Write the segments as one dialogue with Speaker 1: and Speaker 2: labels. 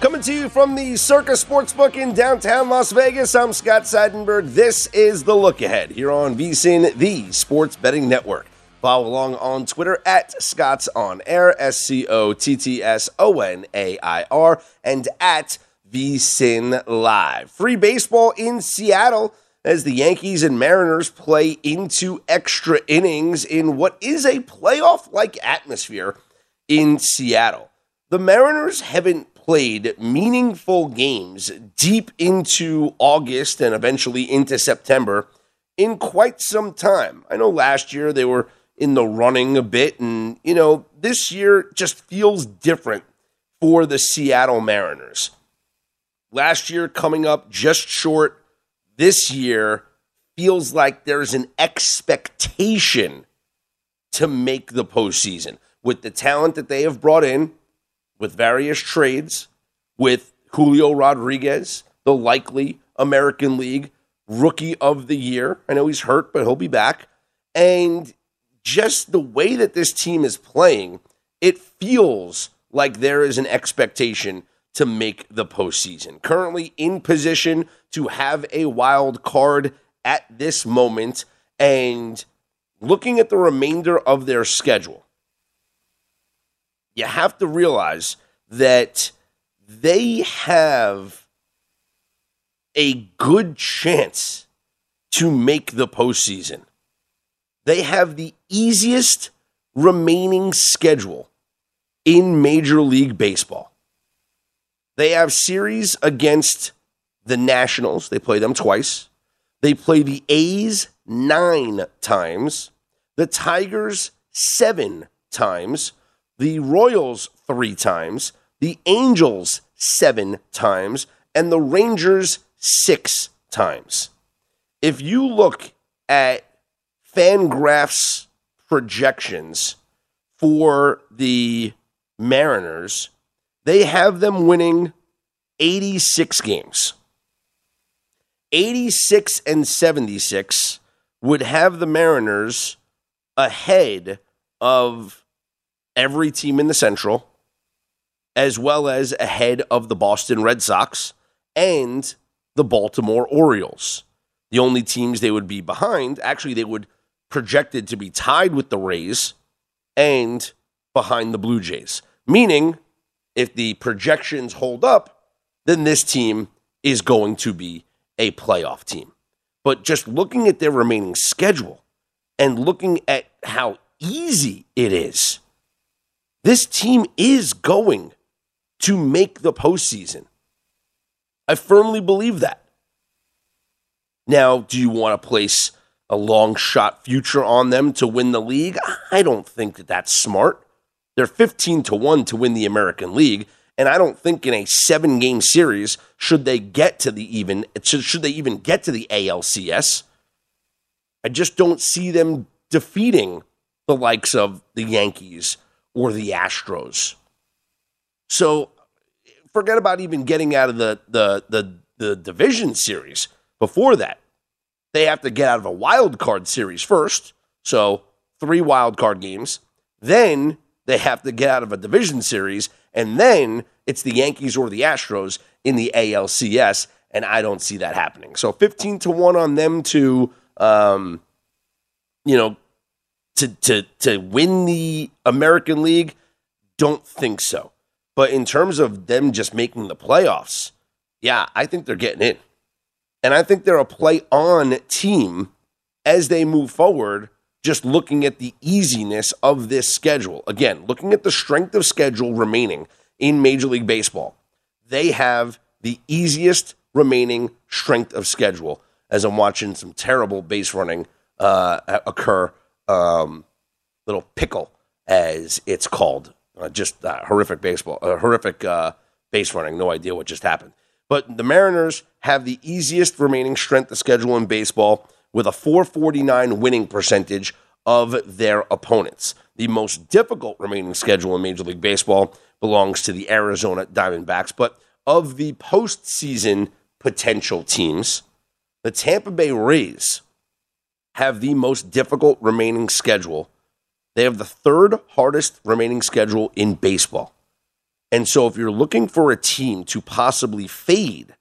Speaker 1: Coming to you from the Circus Sportsbook in downtown Las Vegas, I'm Scott Seidenberg. This is the look ahead here on VSIN, the Sports Betting Network. Follow along on Twitter at Scott's On Air, S C O T T S O N A I R, and at VSIN Live. Free baseball in Seattle as the Yankees and Mariners play into extra innings in what is a playoff like atmosphere in Seattle. The Mariners haven't played meaningful games deep into August and eventually into September in quite some time. I know last year they were in the running a bit, and, you know, this year just feels different for the Seattle Mariners. Last year coming up just short. This year feels like there's an expectation to make the postseason with the talent that they have brought in with various trades, with Julio Rodriguez, the likely American League Rookie of the Year. I know he's hurt, but he'll be back. And just the way that this team is playing, it feels like there is an expectation to make the postseason. Currently in position to have a wild card at this moment. And looking at the remainder of their schedule, you have to realize that they have a good chance to make the postseason. They have the easiest remaining schedule in Major League Baseball. They have series against the Nationals, they play them twice. They play the A's nine times, the Tigers seven times, the Royals three times, the Angels seven times, and the Rangers six times. If you look at Fangraphs projections for the Mariners, they have them winning 86 games. 86 and 76 would have the Mariners ahead of every team in the Central, as well as ahead of the Boston Red Sox and the Baltimore Orioles. The only teams they would be behind, actually, they would projected to be tied with the Rays and behind the Blue Jays. Meaning, if the projections hold up, then this team is going to be a playoff team. But just looking at their remaining schedule and looking at how easy it is this team is going to make the postseason. I firmly believe that. Now, do you want to place a long shot future on them to win the league? I don't think that that's smart. They're 15 to 1 to win the American League, and I don't think in a 7 game series should they get to the even should they even get to the ALCS. I just don't see them defeating the likes of the Yankees or the Astros. So forget about even getting out of the, the, the, the division series before that. They have to get out of a wild card series first. So three wild card games. Then they have to get out of a division series. And then it's the Yankees or the Astros in the ALCS. and I don't see that happening. So 15 to 1 on them to, um, you know, to, to, to win the American League, don't think so. But in terms of them just making the playoffs, yeah, I think they're getting in. And I think they're a play on team as they move forward, just looking at the easiness of this schedule. Again, looking at the strength of schedule remaining in Major League Baseball, they have the easiest remaining strength of schedule as I'm watching some terrible base running uh, occur. Um, little pickle, as it's called. Uh, just uh, horrific baseball, uh, horrific base running. No idea what just happened. But the Mariners have the easiest remaining strength of schedule in baseball with a 449 winning percentage of their opponents. The most difficult remaining schedule in Major League Baseball belongs to the Arizona Diamondbacks. But of the postseason potential teams, the Tampa Bay Rays have the most difficult remaining schedule. They have the third hardest remaining schedule in baseball. And so, if you're looking for a team to possibly fade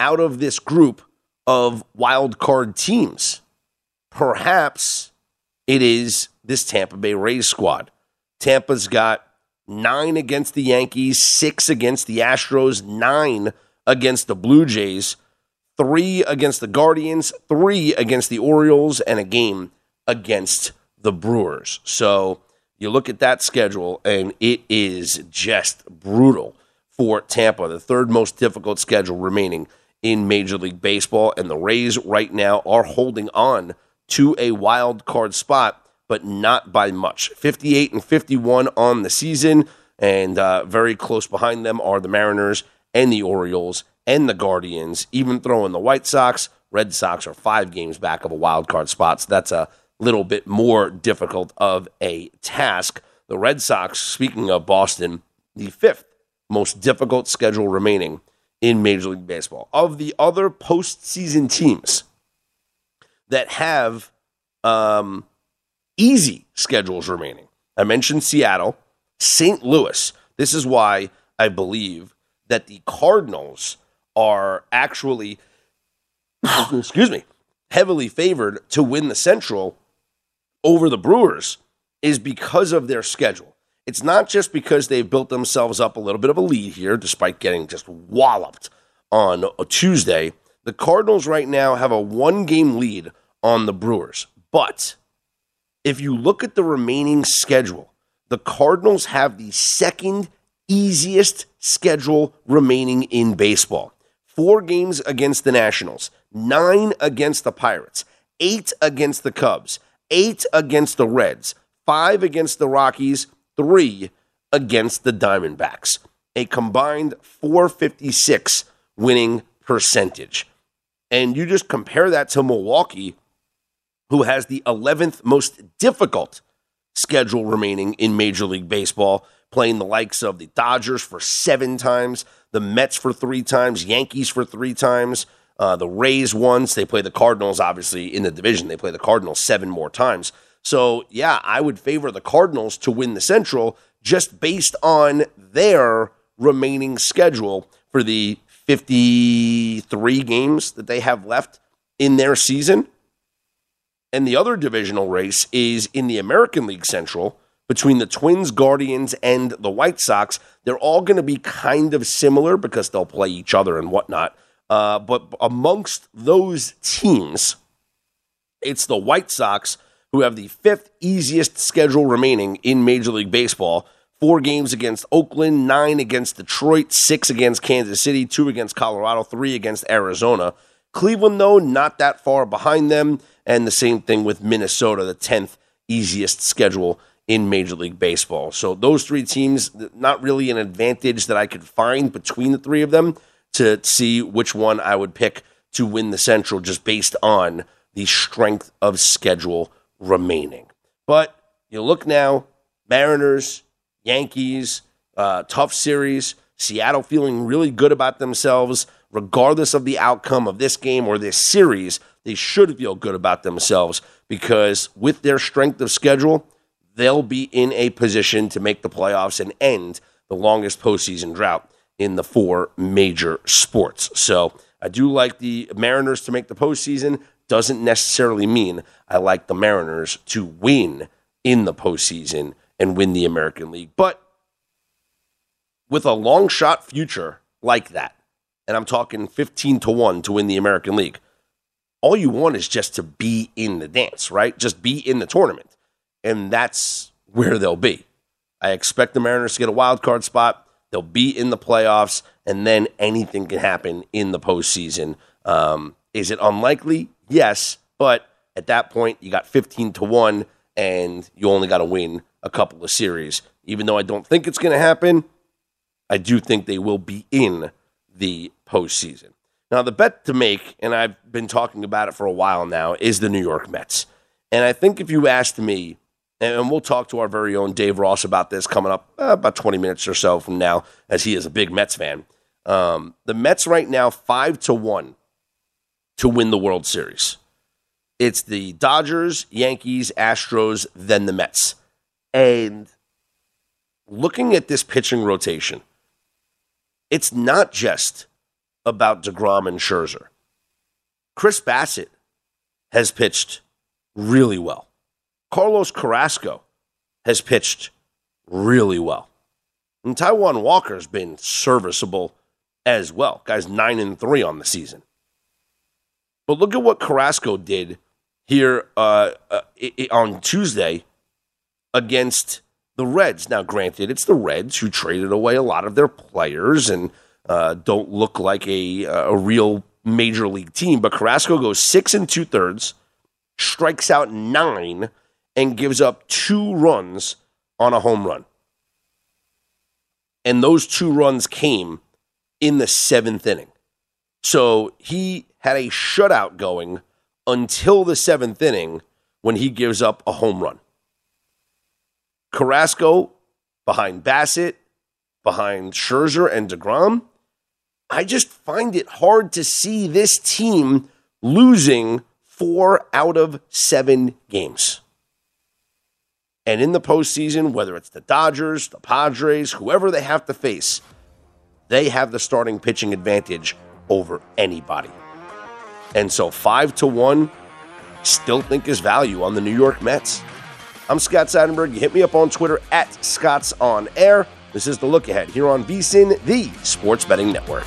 Speaker 1: out of this group of wild card teams, perhaps it is this Tampa Bay Rays squad. Tampa's got nine against the Yankees, six against the Astros, nine against the Blue Jays, three against the Guardians, three against the Orioles, and a game against the Brewers. So you look at that schedule, and it is just brutal for Tampa, the third most difficult schedule remaining in Major League Baseball. And the Rays right now are holding on to a wild card spot, but not by much. 58 and 51 on the season, and uh, very close behind them are the Mariners and the Orioles and the Guardians. Even throwing the White Sox, Red Sox are five games back of a wild card spot. So that's a little bit more difficult of a task. The Red Sox, speaking of Boston, the fifth most difficult schedule remaining in Major League Baseball. Of the other postseason teams that have um, easy schedules remaining, I mentioned Seattle, St. Louis. This is why I believe that the Cardinals are actually, excuse me, heavily favored to win the Central over the Brewers is because of their schedule. It's not just because they've built themselves up a little bit of a lead here, despite getting just walloped on a Tuesday. The Cardinals right now have a one game lead on the Brewers. But if you look at the remaining schedule, the Cardinals have the second easiest schedule remaining in baseball. Four games against the Nationals, nine against the Pirates, eight against the Cubs, eight against the Reds, five against the Rockies, three against the Diamondbacks. A combined 456 winning percentage. And you just compare that to Milwaukee, who has the 11th most difficult schedule remaining in Major League Baseball, playing the likes of the Dodgers for seven times, the Mets for three times, Yankees for three times, uh, the Rays once. They play the Cardinals, obviously, in the division. They play the Cardinals seven more times. So, yeah, I would favor the Cardinals to win the Central just based on their remaining schedule for the 53 games that they have left in their season. And the other divisional race is in the American League Central between the Twins, Guardians, and the White Sox. They're all going to be kind of similar because they'll play each other and whatnot. Uh, but amongst those teams, it's the White Sox who have the fifth easiest schedule remaining in Major League Baseball. Four games against Oakland, nine against Detroit, six against Kansas City, two against Colorado, three against Arizona. Cleveland, though, not that far behind them. And the same thing with Minnesota, the 10th easiest schedule in Major League Baseball. So those three teams, not really an advantage that I could find between the three of them to see which one I would pick to win the Central just based on the strength of schedule remaining. But you look now, Mariners, Yankees, uh, tough series. Seattle feeling really good about themselves, regardless of the outcome of this game or this series. They should feel good about themselves because with their strength of schedule, they'll be in a position to make the playoffs and end the longest postseason drought in the four major sports. So I do like the Mariners to make the postseason. Doesn't necessarily mean I like the Mariners to win in the postseason and win the American League. But with a long shot future like that, and I'm talking 15 to 1 to win the American League, all you want is just to be in the dance, right? Just be in the tournament. And that's where they'll be. I expect the Mariners to get a wild card spot. They'll be in the playoffs, and then anything can happen in the postseason. Um, is it unlikely? Yes, but at that point, you got 15 to 1, and you only got to win a couple of series. Even though I don't think it's going to happen, I do think they will be in the postseason. Now, the bet to make, and I've been talking about it for a while now, is the New York Mets. And I think if you asked me, and we'll talk to our very own Dave Ross about this coming up uh, about 20 minutes or so from now, as he is a big Mets fan. Um, the Mets right now, five to one to win the World Series. It's the Dodgers, Yankees, Astros, then the Mets. And looking at this pitching rotation, it's not just about DeGrom and Scherzer. Chris Bassitt has pitched really well. Carlos Carrasco has pitched really well. And Taijuan Walker's been serviceable as well. Guy's 9 and 3 on the season. But look at what Carrasco did here uh, uh, on Tuesday against the Reds. Now, granted, it's the Reds who traded away a lot of their players and uh, don't look like a, a real major league team, but Carrasco goes six and two thirds, strikes out nine, and gives up two runs on a home run. And those two runs came in the seventh inning. So he had a shutout going until the seventh inning when he gives up a home run. Carrasco behind Bassitt, behind Scherzer and DeGrom. I just find it hard to see this team losing four out of seven games. And in the postseason, whether it's the Dodgers, the Padres, whoever they have to face, they have the starting pitching advantage over anybody. And so five to one, still think is value on the New York Mets. I'm Scott Seidenberg. You hit me up on Twitter at Scott's On Air. This is the look ahead here on VSIN, the Sports Betting Network.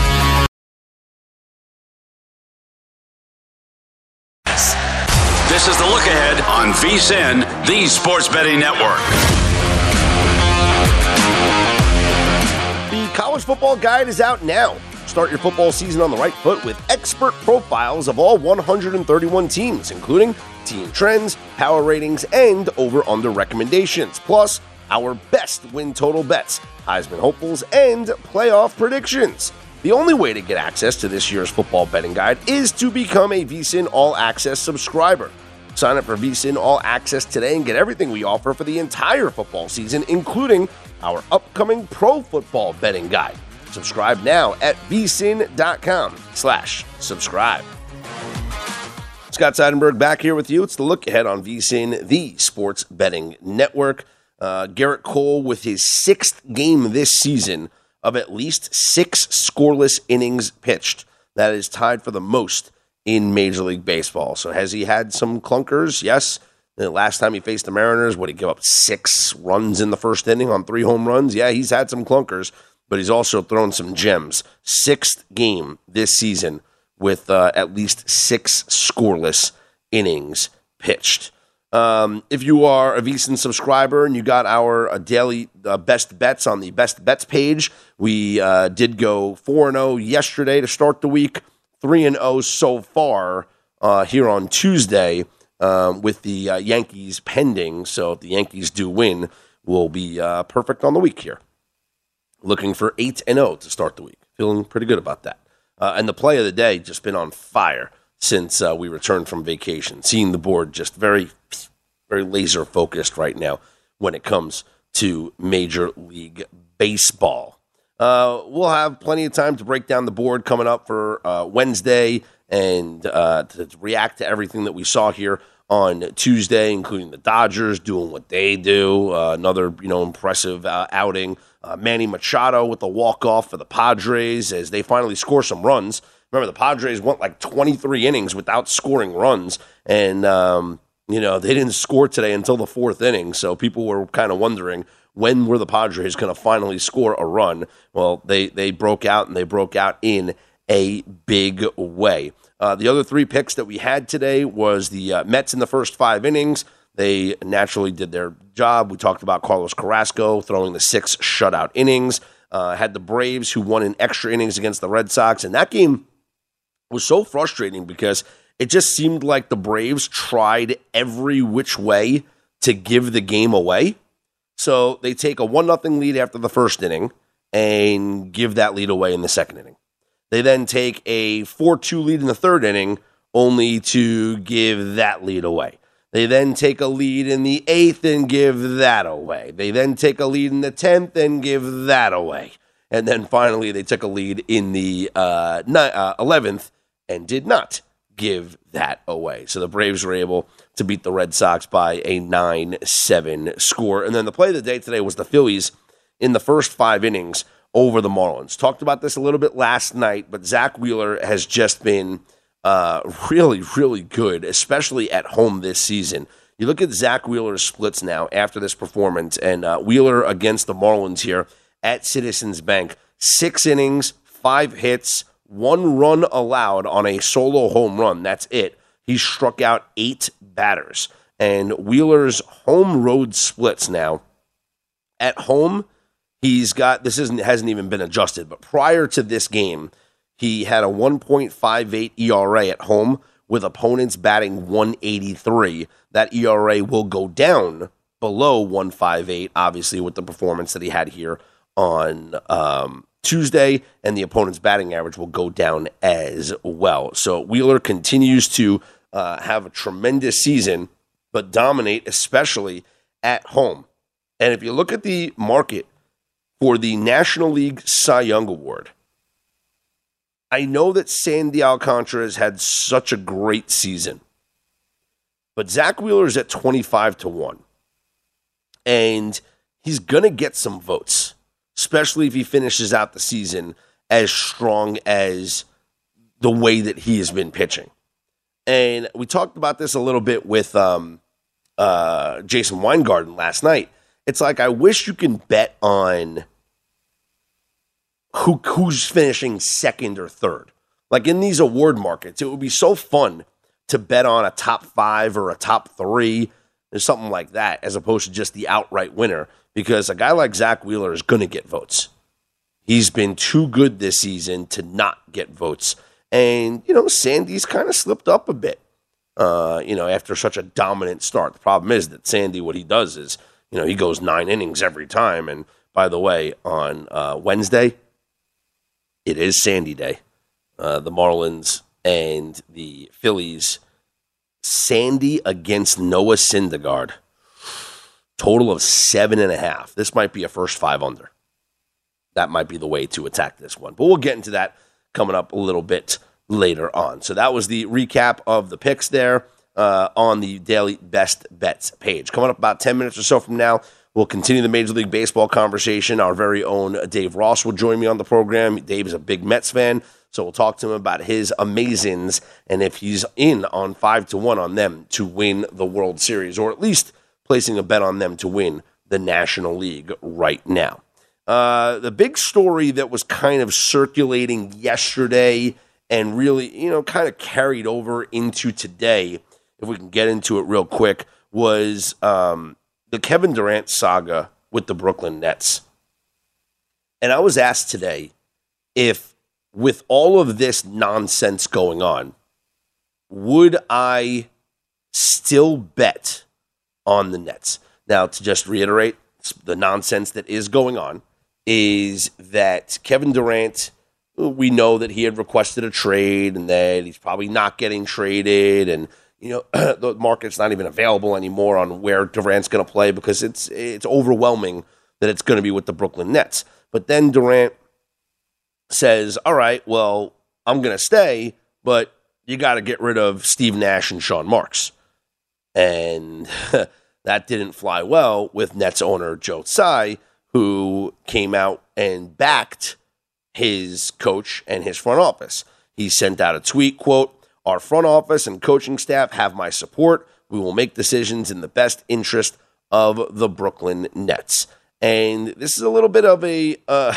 Speaker 2: This is the look ahead on VSIN, the Sports Betting Network.
Speaker 1: The college football guide is out now. Start your football season on the right foot with expert profiles of all 131 teams, including team trends, power ratings, and over under recommendations, plus our best win total bets, Heisman hopefuls, and playoff predictions. The only way to get access to this year's football betting guide is to become a VSIN All Access subscriber. Sign up for VSIN All Access today and get everything we offer for the entire football season, including our upcoming pro football betting guide. Subscribe now at vsin.com slash subscribe. Scott Seidenberg back here with you. It's the look ahead on VSIN, the sports betting network. Uh, Gerrit Cole with his sixth game this season of at least six scoreless innings pitched. That is tied for the most in Major League Baseball. So has he had some clunkers? Yes. The last time he faced the Mariners, would he give up six runs in the first inning on three home runs? Yeah, he's had some clunkers but he's also thrown some gems. Sixth game this season with uh, at least six scoreless innings pitched. Um, if you are a VSIN subscriber and you got our uh, daily uh, best bets on the best bets page, we uh, did go 4 0 yesterday to start the week, 3 and 0 so far uh, here on Tuesday um, with the uh, Yankees pending. So if the Yankees do win, we'll be perfect on the week here looking for 8 and 0 to start the week. Feeling pretty good about that. Uh, and the play of the day just been on fire since uh, we returned from vacation. Seeing the board just very, very laser focused right now when it comes to Major League Baseball. Uh, we'll have plenty of time to break down the board coming up for uh, Wednesday and uh, to react to everything that we saw here on Tuesday, including the Dodgers doing what they do. Uh, another, you know, impressive uh, outing. Uh, Manny Machado with the walk off for the Padres as they finally score some runs. Remember, the Padres went like 23 innings without scoring runs, and um, you know they didn't score today until the fourth inning. So people were kind of wondering when were the Padres going to finally score a run. Well, they they broke out and they broke out in a big way. Uh, the other three picks that we had today was the uh, Mets in the first five innings. They naturally did their job. We talked about Carlos Carrasco throwing the six shutout innings. Uh, had the Braves who won in extra innings against the Red Sox, and that game was so frustrating because it just seemed like the Braves tried every which way to give the game away. So they take a one nothing lead after the first inning and give that lead away in the second inning. They then take a 4 2 lead in the third inning, only to give that lead away. They then take a lead in the eighth and give that away. They then take a lead in the 10th and give that away. And then finally, they took a lead in the uh, ni- uh, 11th and did not give that away. So the Braves were able to beat the Red Sox by a 9 7 score. And then the play of the day today was the Phillies in the first five innings over the Marlins. Talked about this a little bit last night, but Zack Wheeler has just been uh, really, really good, especially at home this season. You look at Zack Wheeler's splits now after this performance, and uh, Wheeler against the Marlins here at Citizens Bank. Six innings, five hits, one run allowed on a solo home run. That's it. He struck out eight batters. And Wheeler's home road splits now. At home, He's got this isn't hasn't even been adjusted, but prior to this game, he had a 1.58 ERA at home with opponents batting 183. That ERA will go down below 158, obviously, with the performance that he had here on um, Tuesday, and the opponent's batting average will go down as well. So Wheeler continues to uh, have a tremendous season, but dominate, especially at home. And if you look at the market for the National League Cy Young Award. I know that Sandy Alcantara has had such a great season, but Zack Wheeler is at 25 to 1. And he's going to get some votes, especially if he finishes out the season as strong as the way that he has been pitching. And we talked about this a little bit with um, uh, Jason Weingarten last night. It's like I wish you can bet on who who's finishing second or third. Like in these award markets, it would be so fun to bet on a top five or a top three or something like that, as opposed to just the outright winner. Because a guy like Zack Wheeler is going to get votes. He's been too good this season to not get votes. And, you know, Sandy's kind of slipped up a bit, uh, you know, after such a dominant start. The problem is that Sandy, what he does is, you know, he goes nine innings every time. And by the way, on uh, Wednesday, it is Sandy Day. Uh, the Marlins and the Phillies. Sandy against Noah Syndergaard. Total of seven and a half. This might be a first five under. That might be the way to attack this one. But we'll get into that coming up a little bit later on. So that was the recap of the picks there uh, on the daily best bets page. Coming up about 10 minutes or so from now, we'll continue the Major League Baseball conversation. Our very own Dave Ross will join me on the program. Dave is a big Mets fan. So we'll talk to him about his amazings and if he's in on five to one on them to win the World Series, or at least placing a bet on them to win the National League right now. Uh, the big story that was kind of circulating yesterday and really, you know, kind of carried over into today, if we can get into it real quick, was um, the Kevin Durant saga with the Brooklyn Nets. And I was asked today if, with all of this nonsense going on, would I still bet on the Nets? Now, to just reiterate the nonsense that is going on, is that Kevin Durant, we know that he had requested a trade and that he's probably not getting traded and you know the market's not even available anymore on where Durant's going to play because it's it's overwhelming that it's going to be with the Brooklyn Nets. But then Durant says, "All right, well, I'm going to stay, but you got to get rid of Steve Nash and Sean Marks." And that didn't fly well with Nets owner Joe Tsai who came out and backed his coach and his front office. He sent out a tweet, quote, our front office and coaching staff have my support. We will make decisions in the best interest of the Brooklyn Nets. And this is a little bit of a, uh,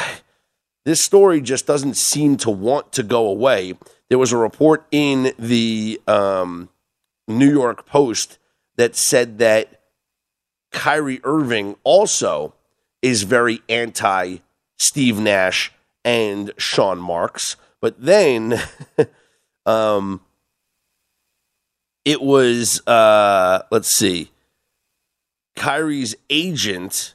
Speaker 1: this story just doesn't seem to want to go away. There was a report in the um, New York Post that said that Kyrie Irving also is very anti Steve Nash and Sean Marks. But then um, it was, uh, let's see, Kyrie's agent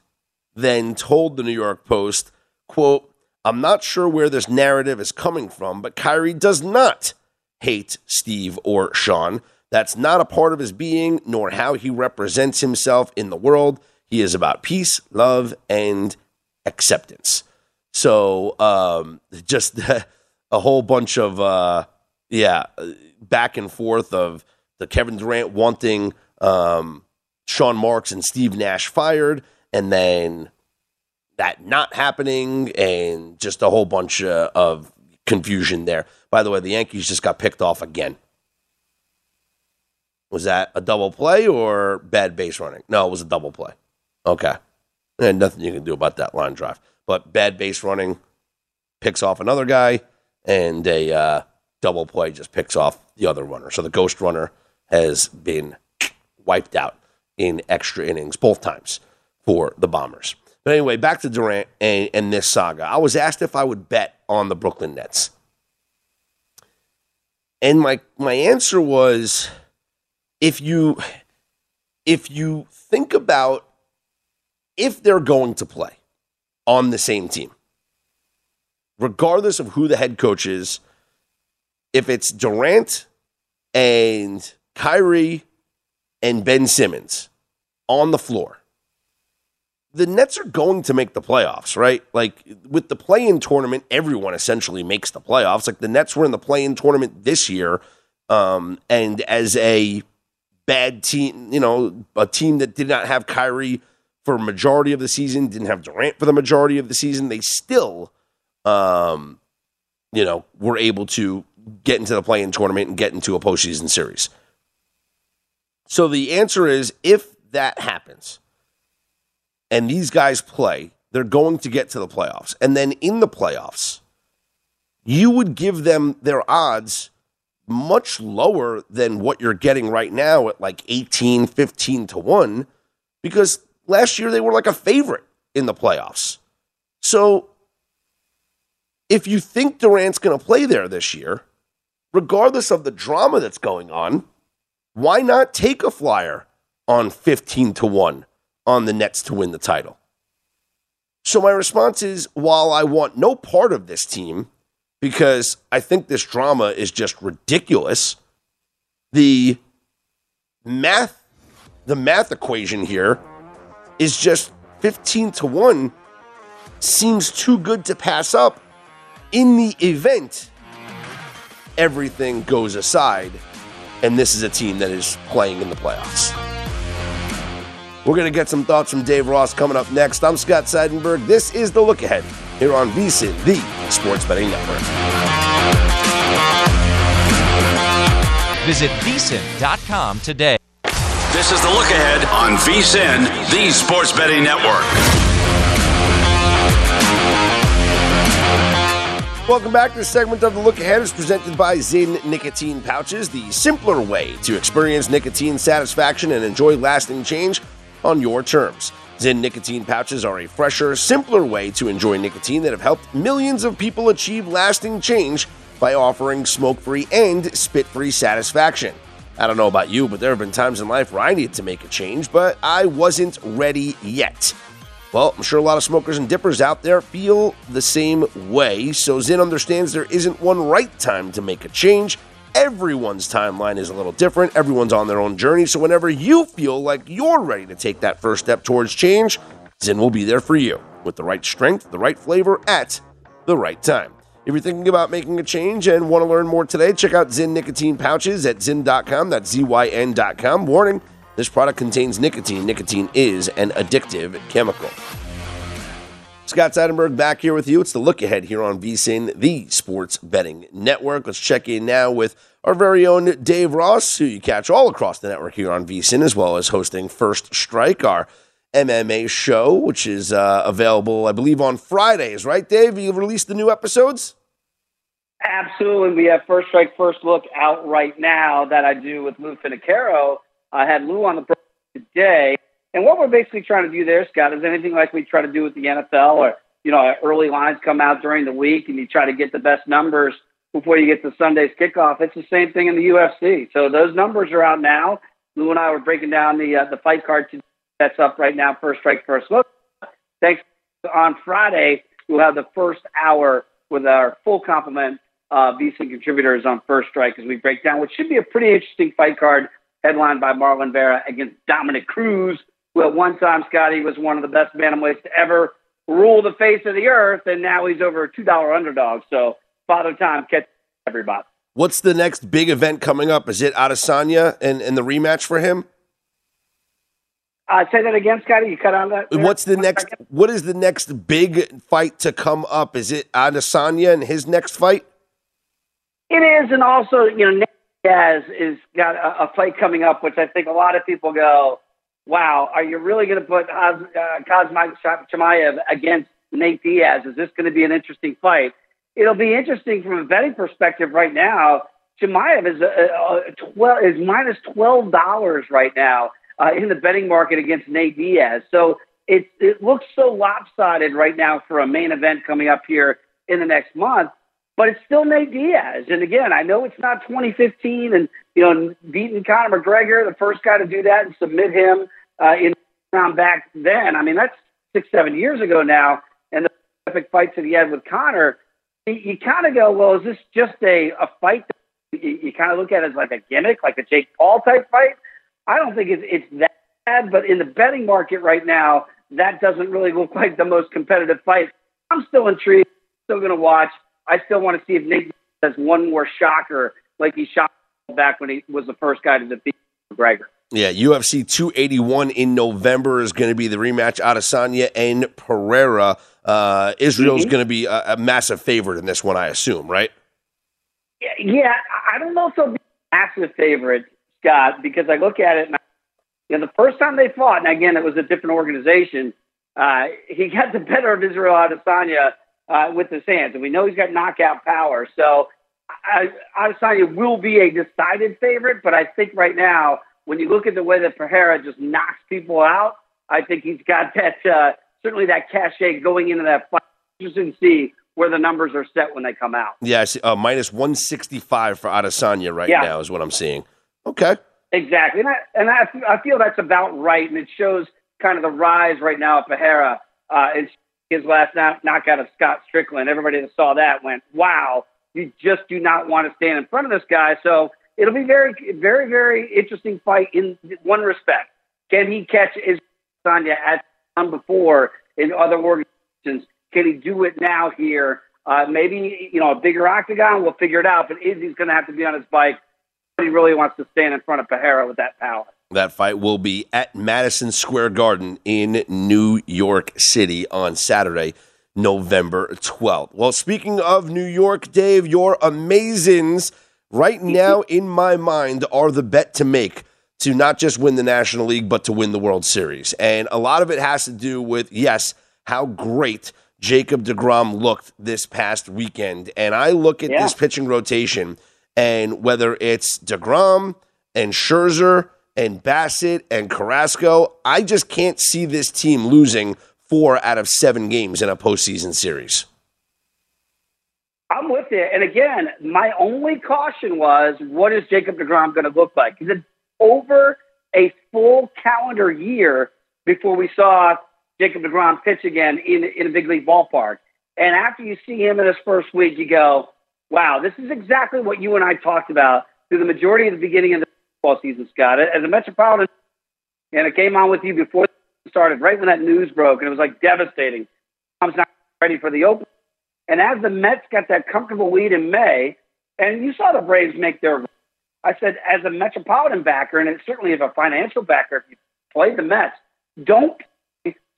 Speaker 1: then told the New York Post, quote, I'm not sure where this narrative is coming from, but Kyrie does not hate Steve or Sean. That's not a part of his being, nor how he represents himself in the world. He is about peace, love, and acceptance. So um, just a whole bunch of uh, yeah back and forth of the Kevin Durant wanting um, Sean Marks and Steve Nash fired, and then that not happening, and just a whole bunch uh, of confusion there. By the way, the Yankees just got picked off again. Was that a double play or bad base running? No, it was a double play. Okay. And nothing you can do about that line drive. But bad base running picks off another guy, and a uh, double play just picks off the other runner. So the ghost runner has been wiped out in extra innings both times for the Bombers. But anyway, back to Durant and, and this saga. I was asked if I would bet on the Brooklyn Nets. And my my answer was if you if you think about if they're going to play on the same team, regardless of who the head coach is, if it's Durant and Kyrie and Ben Simmons on the floor, the Nets are going to make the playoffs, right? Like with the play in tournament, everyone essentially makes the playoffs. Like the Nets were in the play in tournament this year. Um, and as a bad team, you know, a team that did not have Kyrie for majority of the season, didn't have Durant for the majority of the season, they still, um, you know, were able to get into the play-in tournament and get into a postseason series. So the answer is if that happens and these guys play, they're going to get to the playoffs. And then in the playoffs, you would give them their odds much lower than what you're getting right now at like 18, 15 to 1 because last year they were like a favorite in the playoffs. So if you think Durant's going to play there this year, regardless of the drama that's going on, why not take a flyer on 15 to 1 on the Nets to win the title? So my response is while I want no part of this team because I think this drama is just ridiculous, the math the math equation here is just 15 to 1 seems too good to pass up in the event everything goes aside and this is a team that is playing in the playoffs. We're going to get some thoughts from Dave Ross coming up next. I'm Scott Seidenberg. This is The Look Ahead here on VSIN, the Sports Betting Network.
Speaker 3: Visit VSIN.com today.
Speaker 2: This is the look ahead on VSIN, the Sports Betting Network.
Speaker 1: Welcome back. to This segment of the Look Ahead is presented by Zyn Nicotine Pouches, the simpler way to experience nicotine satisfaction and enjoy lasting change on your terms. Zyn nicotine pouches are a fresher, simpler way to enjoy nicotine that have helped millions of people achieve lasting change by offering smoke free and spit free satisfaction. I don't know about you, but there have been times in life where I needed to make a change, but I wasn't ready yet. Well, I'm sure a lot of smokers and dippers out there feel the same way, so Zyn understands there isn't one right time to make a change. Everyone's timeline is a little different, everyone's on their own journey, so whenever you feel like you're ready to take that first step towards change, Zyn will be there for you with the right strength, the right flavor at the right time. If you're thinking about making a change and want to learn more today, check out Zyn Nicotine Pouches at Zyn.com. That's Z-Y-N.com. Warning, this product contains nicotine. Nicotine is an addictive chemical. Scott Seidenberg back here with you. It's the look ahead here on VSIN, the sports betting network. Let's check in now with our very own Dave Ross, who you catch all across the network here on VSIN, as well as hosting First Strike, our MMA show, which is uh, available, I believe, on Fridays, right, Dave? You released the new episodes?
Speaker 4: Absolutely. We have First Strike, First Look out right now that I do with Lou Finocchiaro I had Lou on the program today. And what we're basically trying to do there, Scott, is anything like we try to do with the NFL or, you know, early lines come out during the week and you try to get the best numbers before you get to Sunday's kickoff. It's the same thing in the UFC. So those numbers are out now. Lou and I were breaking down the uh, the fight card that's up right now, first strike, first look. Thanks. On Friday, we'll have the first hour with our full complement uh, VSIN contributors on first strike as we break down, which should be a pretty interesting fight card headlined by Marlon Vera against Dominick Cruz, who at one time, Scotty, was one of the best bantamweights to ever rule the face of the earth, and now he's over a $2 underdog. So, Father Time catch everybody.
Speaker 1: What's the next big event coming up? Is it Adesanya and, and the rematch for him?
Speaker 4: Uh, say that again, Scotty. You cut on that.
Speaker 1: There? What's the next? What is the next big fight to come up? Is it Adesanya and his next fight?
Speaker 4: It is, and also you know Diaz is got a, a, fight coming up, which I think a lot of people go, "Wow, are you really going to put uh, Khamzat Chimaev against Nate Diaz? Is this going to be an interesting fight?" It'll be interesting from a betting perspective right now. Chimaev is a, a, twelve is minus twelve dollars right now uh, in the betting market against Nate Diaz. So it it looks so lopsided right now for a main event coming up here in the next month but it's still Nate Diaz. And again, I know it's not 2015 and, you know, beating Conor McGregor, the first guy to do that and submit him uh, in round back then. I mean, that's six, seven years ago now. And the epic fights that he had with Conor, you, you kind of go, well, is this just a, a fight that you, you kind of look at as like a gimmick, like a Jake Paul type fight? I don't think it's, it's that bad, but in the betting market right now, that doesn't really look like the most competitive fight. I'm still intrigued, still going to watch. I still want to see if Nate has one more shocker like he shot back when he was the first guy to defeat McGregor.
Speaker 1: Yeah, UFC 281 in November is going to be the rematch. Adesanya and Pereira. Uh, Israel's mm-hmm. going to be a, a, massive favorite in this one, I assume, right?
Speaker 4: Yeah, yeah, I don't know if they'll be a massive favorite, Scott, because I look at it and I, you know, the first time they fought, and again, it was a different organization. Uh, he got the better of Israel Adesanya uh, with his hands, and we know he's got knockout power. So I, Adesanya will be a decided favorite, but I think right now, when you look at the way that Pereira just knocks people out, I think he's got that uh, certainly that cachet going into that fight. Interesting to see where the numbers are set when they come out.
Speaker 1: Yeah, I see, uh, minus 165 for Adesanya right
Speaker 4: Yeah.
Speaker 1: now is what I'm seeing. Okay.
Speaker 4: Exactly, and I and I, I feel that's about right, and it shows kind of the rise right now of Pereira. Uh, his last knock, knockout of Scott Strickland. Everybody that saw that went, "Wow, you just do not want to stand in front of this guy." So it'll be very, very, very interesting fight in one respect. Can he catch Sonya as done before in other organizations? Can he do it now here? Uh, maybe you know a bigger octagon. We'll figure it out. But Izzy's going to have to be on his bike. He really wants to stand in front of Pereira with that power.
Speaker 1: That fight will be at Madison Square Garden in New York City on Saturday, November 12th. Well, speaking of New York, Dave, your amazings right now in my mind are the bet to make to not just win the National League, but to win the World Series. And a lot of it has to do with, yes, how great Jacob DeGrom looked this past weekend. And I look at
Speaker 4: Yeah.
Speaker 1: this pitching rotation, and whether it's DeGrom and Scherzer and Bassitt and Carrasco, I just can't see this team losing four out of seven games in a postseason series.
Speaker 4: I'm with you. And again, my only caution was, what is Jacob DeGrom going to look like? Because it's over a full calendar year before we saw Jacob DeGrom pitch again in, in a big league ballpark. And after you see him in his first week, you go, wow, this is exactly what you and I talked about through the majority of the beginning of the football season, Scott. As a Metropolitan, and it came on with you before it started, right when that news broke, and it was like devastating. I'm not ready for the open. And as the Mets got that comfortable lead in May, and you saw the Braves make their, I said, as a Metropolitan backer, and certainly as a financial backer, if you play the Mets, don't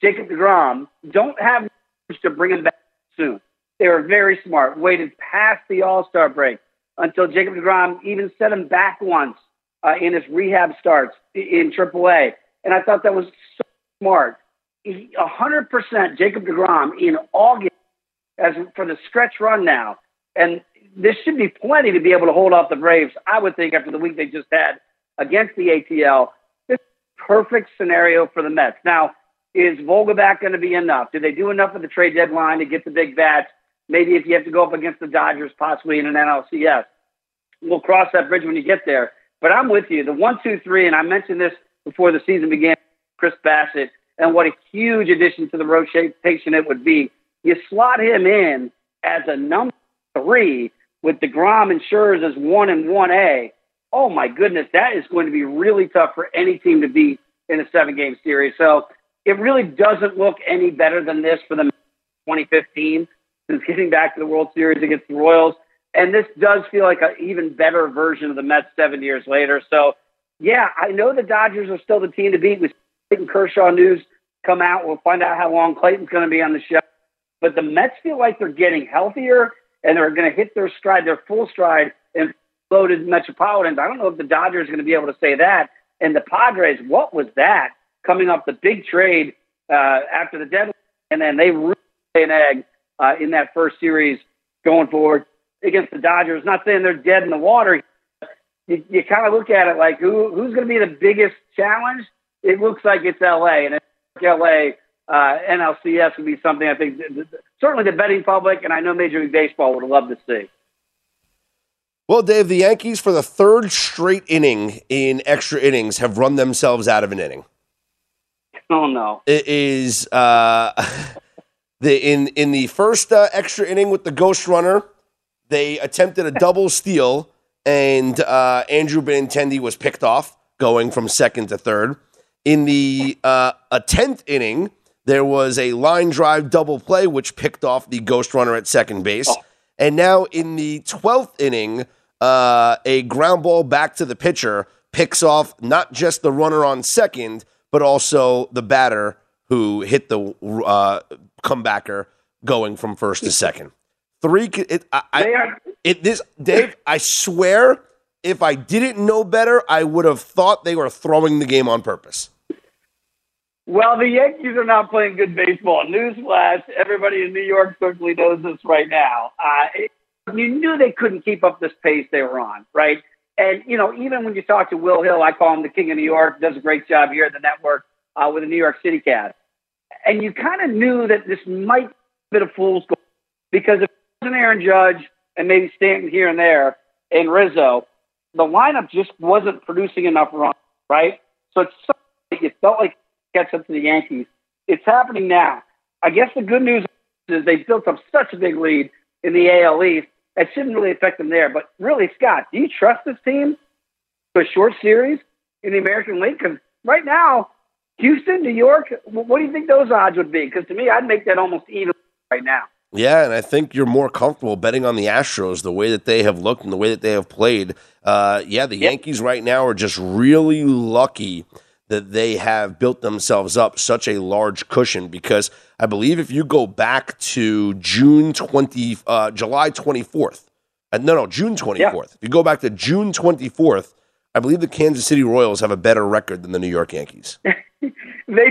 Speaker 4: Jacob DeGrom, don't have to bring him back soon. They were very smart, waited past the All Star break until Jacob DeGrom even set him back once uh, in his rehab starts in AAA. And I thought that was so smart. He- 100% Jacob DeGrom in August as for the stretch run now. And there should be plenty to be able to hold off the Braves, I would think, after the week they just had against the ATL. This perfect scenario for the Mets. Now, is Vogelbach going to be enough? Do they do enough at the trade deadline to get the big bats? Maybe if you have to go up against the Dodgers, possibly in an NLCS. We'll cross that bridge when you get there. But I'm with you. The one, two, three, and I mentioned this before the season began, Chris Bassitt, and what a huge addition to the rotation it would be. You slot him in as a number three with DeGrom and Scherz as one and one A. Oh my goodness, that is going to be really tough for any team to beat in a seven game series. So it really doesn't look any better than this for the 2015 since getting back to the World Series against the Royals. And this does feel like an even better version of the Mets seven years later. So, yeah, I know the Dodgers are still the team to beat. With Clayton Kershaw news come out, we'll find out how long Clayton's going to be on the show. But the Mets feel like they're getting healthier and they're going to hit their stride, their full stride, and loaded Metropolitans. I don't know if the Dodgers are going to be able to say that. And the Padres, what was that? Coming up the big trade uh, after the deadline, and then they really an egg uh, in that first series going forward against the Dodgers. Not saying they're dead in the water. You, you kind of look at it like who who's going to be the biggest challenge? It looks like it's LA, and it's LA uh, NLCS would be something I think th- th- certainly the betting public and I know Major League Baseball would love to see.
Speaker 1: Well, Dave, the Yankees for the third straight inning in extra innings have run themselves out of an inning.
Speaker 4: Oh no!
Speaker 1: It is uh, the in in the first uh, extra inning with the ghost runner, they attempted a double steal, and uh, Andrew Benintendi was picked off, going from second to third. In the uh, a tenth inning, there was a line drive double play, which picked off the ghost runner at second base. And now in the twelfth inning, uh, a ground ball back to the pitcher picks off not just the runner on second, but also the batter who hit the uh, comebacker going from first to second. Three. It, I,
Speaker 4: are
Speaker 1: it this Dave. I swear, if I didn't know better, I would have thought they were throwing the game on purpose.
Speaker 4: Well, the Yankees are not playing good baseball. Newsflash: Everybody in New York certainly knows this right now. Uh, it, you knew they couldn't keep up this pace they were on, right? And you know, even when you talk to Will Hill, I call him the king of New York. Does a great job here at the network uh, with the New York City Cast. And you kind of knew that this might be a bit of fool's gold. Because if it wasn't Aaron Judge and maybe Stanton here and there and Rizzo, the lineup just wasn't producing enough runs, right? So it's something it felt like catch up to the Yankees. It's happening now. I guess the good news is they built up such a big lead in the AL East. It shouldn't really affect them there. But really, Scott, do you trust this team to a short series in the American League? Because right now, Houston, New York, what do you think those odds would be? Because to me, I'd make that almost even right now.
Speaker 1: Yeah, and I think you're more comfortable betting on the Astros the way that they have looked and the way that they have played. Uh, yeah, the yep. Yankees right now are just really lucky that they have built themselves up such a large cushion because I believe if you go back to June 20, uh, July 24th, uh, no, no, June 24th, yeah. if you go back to June 24th, I believe the Kansas City Royals have a better record than the New York Yankees.
Speaker 4: they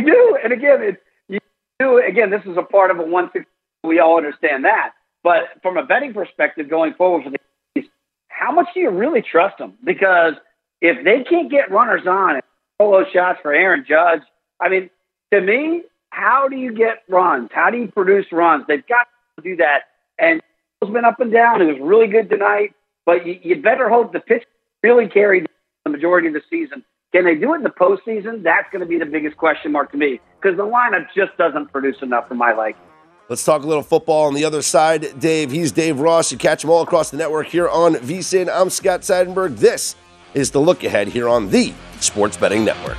Speaker 4: do. And again, it, you do, again, this is a part of a 160 we all understand that. But from a betting perspective going forward for the Yankees, how much do you really trust them? Because if they can't get runners on and solo shots for Aaron Judge, I mean, to me, how do you get runs? How do you produce runs? They've got to do that. And it's been up and down. It was really good tonight, but you, you better hope the pitch really carried the majority of the season. Can they do it in the postseason? That's going to be the biggest question mark to me because the lineup just doesn't produce enough for my liking.
Speaker 1: Let's talk a little football on the other side. Dave, he's Dave Ross. You catch him all across the network here on VSIN. I'm Scott Seidenberg. This is the look ahead here on the Sports Betting Network.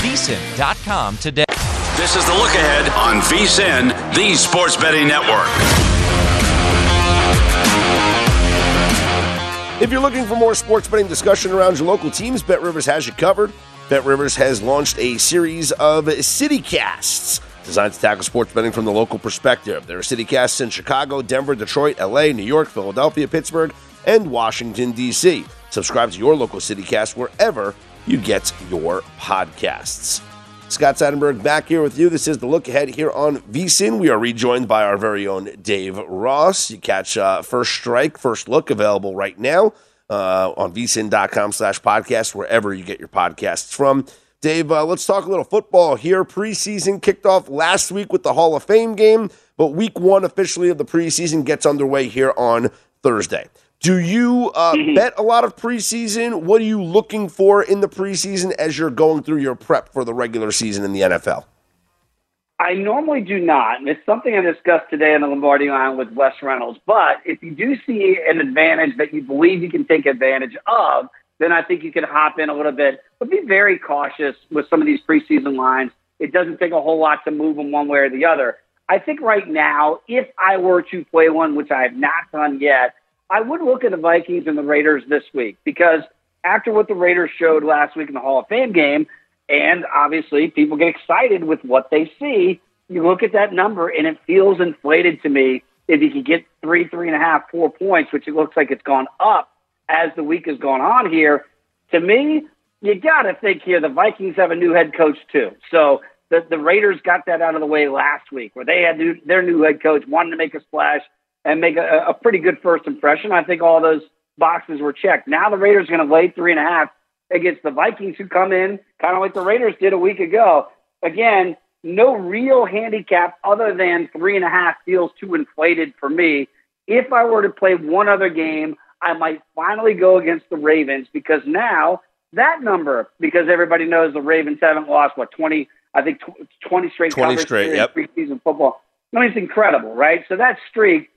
Speaker 3: vsin.com today.
Speaker 2: This is the look ahead on VSIN, the sports betting network.
Speaker 1: If you're looking for more sports betting discussion around your local teams, Bet Rivers has you covered. Bet Rivers has launched a series of CityCasts designed to tackle sports betting from the local perspective. There are CityCasts in Chicago, Denver, Detroit, LA, New York, Philadelphia, Pittsburgh, and Washington, D.C. Subscribe to your local CityCast wherever you get your podcasts. Scott Seidenberg back here with you. This is the look ahead here on VSIN. We are rejoined by our very own Dave Ross. You catch uh, First Strike, First Look available right now uh, on vsin.com slash podcast, wherever you get your podcasts from. Dave, uh, let's talk a little football here. Preseason kicked off last week with the Hall of Fame game, but week one officially of the preseason gets underway here on Thursday. Do you uh, mm-hmm. bet a lot of preseason? What are you looking for in the preseason as you're going through your prep for the regular season in the NFL?
Speaker 4: I normally do not, and it's something I discussed today on the Lombardi line with Wes Reynolds. But if you do see an advantage that you believe you can take advantage of, then I think you can hop in a little bit. But be very cautious with some of these preseason lines. It doesn't take a whole lot to move them one way or the other. I think right now, if I were to play one, which I have not done yet, I would look at the Vikings and the Raiders this week because after what the Raiders showed last week in the Hall of Fame game, and obviously people get excited with what they see, you look at that number and it feels inflated to me. If you can get three, three and a half, four points, which it looks like it's gone up as the week has gone on here, to me, you got to think here the Vikings have a new head coach too. So the, the Raiders got that out of the way last week where they had new, their new head coach wanted to make a splash and make a, a pretty good first impression. I think all those boxes were checked. Now the Raiders are going to lay three and a half against the Vikings, who come in kind of like the Raiders did a week ago. Again, no real handicap other than three and a half feels too inflated for me. If I were to play one other game, I might finally go against the Ravens because now that number, because everybody knows the Ravens haven't lost what twenty, I think tw- twenty straight
Speaker 1: 20
Speaker 4: covers
Speaker 1: straight, yep.
Speaker 4: in preseason football. I mean, it's incredible, right? So that streak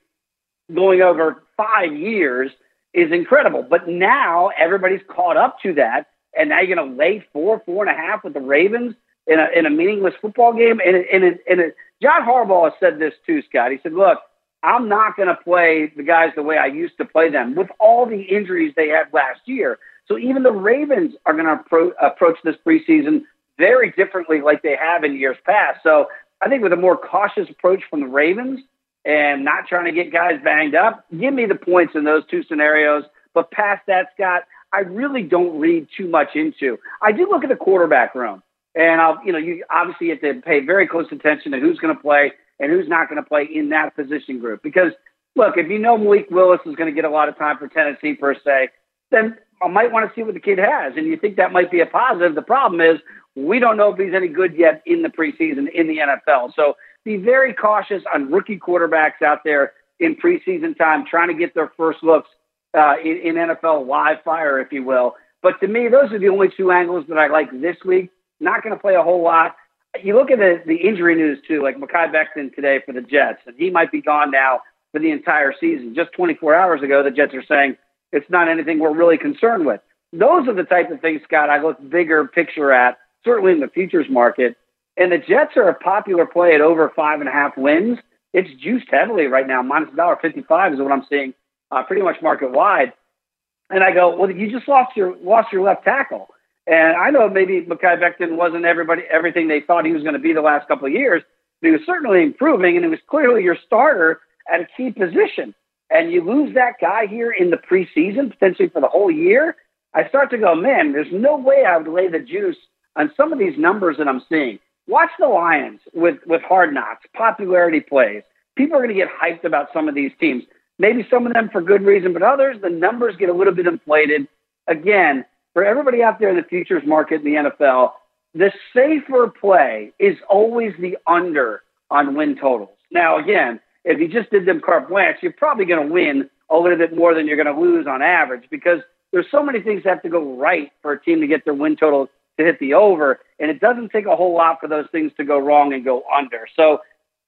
Speaker 4: going over five years is incredible. But now everybody's caught up to that, and now you're going to lay four, four and a half with the Ravens in a in a meaningless football game. And and and it, John Harbaugh said this too, Scott. He said, "Look, I'm not going to play the guys the way I used to play them with all the injuries they had last year. So even the Ravens are going to appro- approach this preseason very differently, like they have in years past. So I think with a more cautious approach from the Ravens." And not trying to get guys banged up, give me the points in those two scenarios. But past that, Scott, I really don't read too much into. I do look at the quarterback room, and I'll, you know, you obviously have to pay very close attention to who's going to play and who's not going to play in that position group. Because look, if you know Malik Willis is going to get a lot of time for Tennessee per se, then I might want to see what the kid has, and you think that might be a positive. The problem is we don't know if he's any good yet in the preseason in the NFL. So be very cautious on rookie quarterbacks out there in preseason time, trying to get their first looks uh, in, in NFL live fire, if you will. But to me, those are the only two angles that I like this week. Not going to play a whole lot. You look at the, the injury news too, like Mekhi Becton today for the Jets, and he might be gone now for the entire season. Just 24 hours ago, the Jets are saying it's not anything we're really concerned with. Those are the type of things, Scott, I look bigger picture at, certainly in the futures market. And the Jets are a popular play at over five and a half wins. It's juiced heavily right now. Minus a dollar fifty-five is what I'm seeing, uh, pretty much market wide. And I go, well, you just lost your lost your left tackle. And I know maybe Mekhi Becton wasn't everybody everything they thought he was going to be the last couple of years, but he was certainly improving, and he was clearly your starter at a key position. And you lose that guy here in the preseason, potentially for the whole year. I start to go, man, there's no way I would lay the juice on some of these numbers that I'm seeing. Watch the Lions with, with hard knocks, popularity plays. People are going to get hyped about some of these teams. Maybe some of them for good reason, but others, the numbers get a little bit inflated. Again, for everybody out there in the futures market in the NFL, the safer play is always the under on win totals. Now, again, if you just did them carte blanche, you're probably going to win a little bit more than you're going to lose on average because there's so many things that have to go right for a team to get their win total to hit the over, and it doesn't take a whole lot for those things to go wrong and go under. So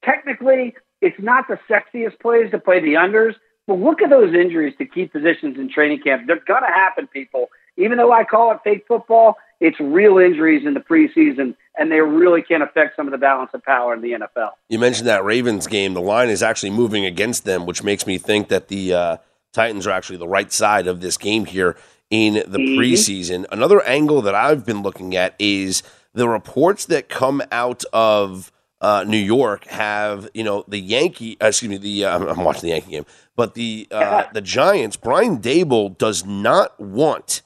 Speaker 4: technically, it's not the sexiest plays to play the unders, but look at those injuries to key positions in training camp. They're going to happen, people. Even though I call it fake football, it's real injuries in the preseason, and they really can affect some of the balance of power in the NFL.
Speaker 1: You mentioned that Ravens game. The line is actually moving against them, which makes me think that the uh, Titans are actually the right side of this game here in the
Speaker 4: Mhm.
Speaker 1: preseason. Another angle that I've been looking at is the reports that come out of uh, New York have you know the Yankee, uh, excuse me, the uh, I'm watching the Yankee game, but the uh, the Giants. Brian Daboll does not want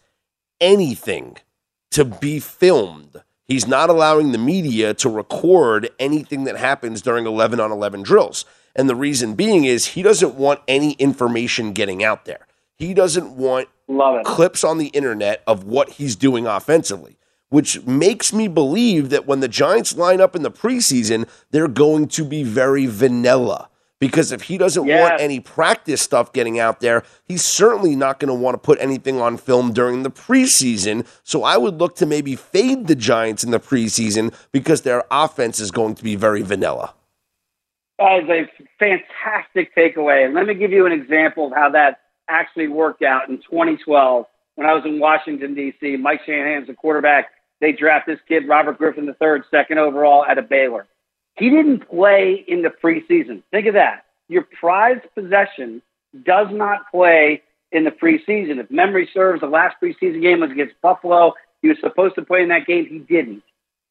Speaker 1: anything to be filmed. He's not allowing the media to record anything that happens during 11 on 11 drills. And the reason being is he doesn't want any information getting out there. He doesn't want clips on the internet of what he's doing offensively, which makes me believe that when the Giants line up in the preseason, they're going to be very vanilla. Because if he doesn't want any practice stuff getting out there, he's certainly not going to want to put anything on film during the preseason. So I would look to maybe fade the Giants in the preseason because their offense is going to be very vanilla.
Speaker 4: That is a fantastic takeaway. And let me give you an example of how that actually worked out in 2012 when I was in Washington, D.C. Mike Shanahan's the quarterback. They draft this kid, Robert Griffin III, second overall out of Baylor. He didn't play in the preseason. Think of that. Your prized possession does not play in the preseason. If memory serves, the last preseason game was against Buffalo. He was supposed to play in that game. He didn't.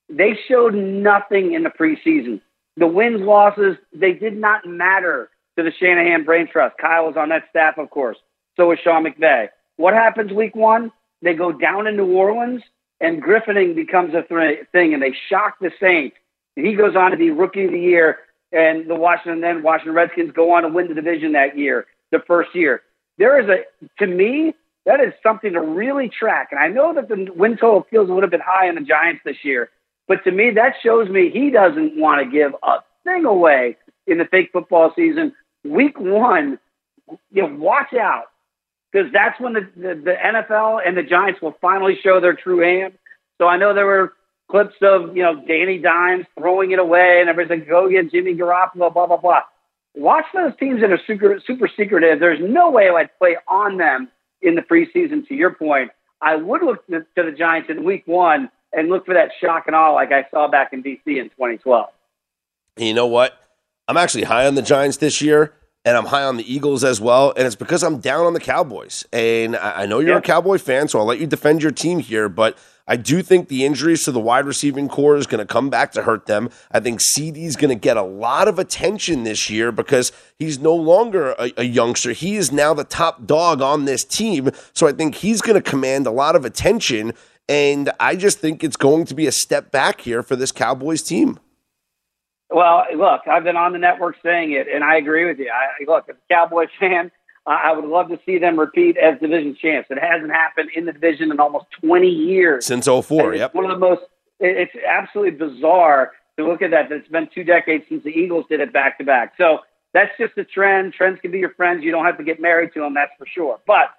Speaker 4: They showed nothing in the preseason. The wins, losses, they did not matter to the Shanahan Brain Trust. Kyle was on that staff, of course. So was Sean McVay. What happens week one? They go down in New Orleans, and Griffining becomes a th- thing, and they shock the Saints. He goes on to be Rookie of the Year, and the Washington then Washington Redskins go on to win the division that year, the first year. there is a, to me, that is something to really track. And I know that the win total feels a little bit high on the Giants this year, but to me, that shows me he doesn't want to give a thing away in the fake football season. Week one, you know, watch out because that's when the, the, the NFL and the Giants will finally show their true hand. So I know there were clips of, you know, Danny Dimes throwing it away and like, go get Jimmy Garoppolo, blah, blah, blah. Watch those teams that are super, super secretive. There's no way I'd play on them in the preseason, to your point. I would look to, to the Giants in week one and look for that shock and awe like I saw back in DC in 2012.
Speaker 1: You know what? I'm actually high on the Giants this year and I'm high on the Eagles as well. And it's because I'm down on the Cowboys. And I, know you're yeah. a Cowboy fan, so I'll let you defend your team here. But I do think the injuries to the wide receiving corps is going to come back to hurt them. I think CD is going to get a lot of attention this year because he's no longer a, a, youngster. He is now the top dog on this team. So I think he's going to command a lot of attention. And I just think it's going to be a step back here for this Cowboys team.
Speaker 4: Well, look, I've been on the network saying it, and I agree with you. I, look, as a Cowboys fan, I would love to see them repeat as division champs. It hasn't happened in the division in almost 20 years.
Speaker 1: Since 04, yep.
Speaker 4: One of the most, it's absolutely bizarre to look at that. It's been two decades since the Eagles did it back to back. So that's just a trend. Trends can be your friends. You don't have to get married to them, that's for sure. But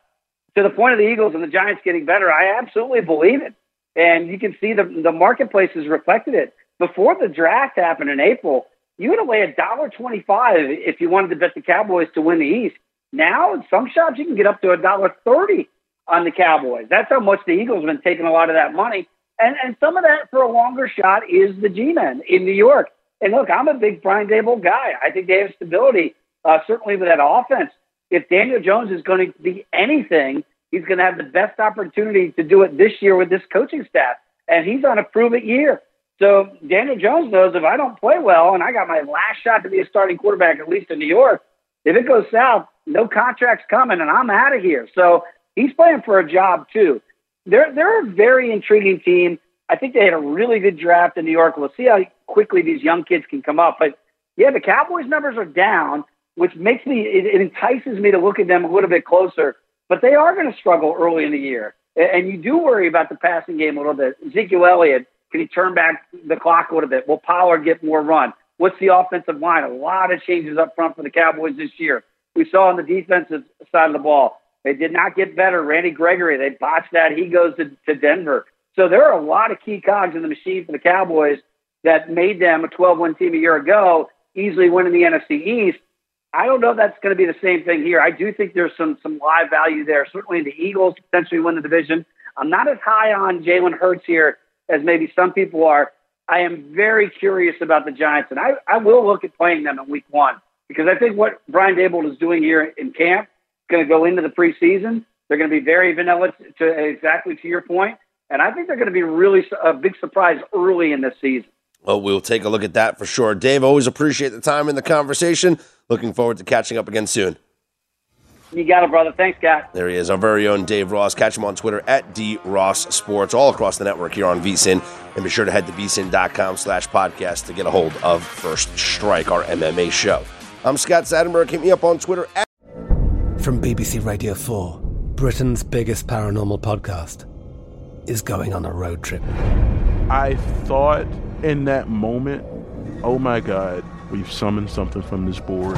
Speaker 4: to the point of the Eagles and the Giants getting better, I absolutely believe it. And you can see the, the marketplace has reflected it before the draft happened in April, you had to lay a dollar twenty-five if you wanted to bet the Cowboys to win the East. Now, in some shops, you can get up to a dollar thirty on the Cowboys. That's how much the Eagles have been taking a lot of that money. And and some of that for a longer shot is the G-men in New York. And look, I'm a big Brian Daboll guy. I think they have stability, uh, certainly with that offense. If Daniel Jones is going to be anything, he's going to have the best opportunity to do it this year with this coaching staff. And he's on a prove it year. So Daniel Jones knows if I don't play well and I got my last shot to be a starting quarterback, at least in New York, if it goes south, no contracts coming and I'm out of here. So he's playing for a job too. They're they're a very intriguing team. I think they had a really good draft in New York. We'll see how quickly these young kids can come up. But yeah, the Cowboys numbers are down, which makes me it, it entices me to look at them a little bit closer. But they are going to struggle early in the year, and you do worry about the passing game a little bit. Ezekiel Elliott can he turn back the clock a little bit? Will Pollard get more run? What's the offensive line? A lot of changes up front for the Cowboys this year. We saw on the defensive side of the ball, they did not get better. Randy Gregory, they botched that. He goes to, to Denver. So there are a lot of key cogs in the machine for the Cowboys that made them a 12 win team a year ago, easily winning the NFC East. I don't know if that's going to be the same thing here. I do think there's some some live value there. Certainly the Eagles potentially win the division. I'm not as high on Jalen Hurts here as maybe some people are. I am very curious about the Giants, and I, I will look at playing them in week one because I think what Brian Daboll is doing here in camp is going to go into the preseason. They're going to be very vanilla to exactly to your point, and I think they're going to be really a big surprise early in this season.
Speaker 1: Well, we'll take a look at that for sure. Dave, always appreciate the time and the conversation. Looking forward to catching up again soon.
Speaker 4: You got it, brother. Thanks, Scott.
Speaker 1: There he is, our very own Dave Ross. Catch him on Twitter at DRossSports, all across the network here on VSIN. And be sure to head to vsin.com slash podcast to get a hold of First Strike, our MMA show. I'm Scott Seidenberg. Hit me up on Twitter at...
Speaker 5: From BBC Radio 4, Britain's biggest paranormal podcast is going on a road trip.
Speaker 6: I thought in that moment, oh my God, we've summoned something from this board.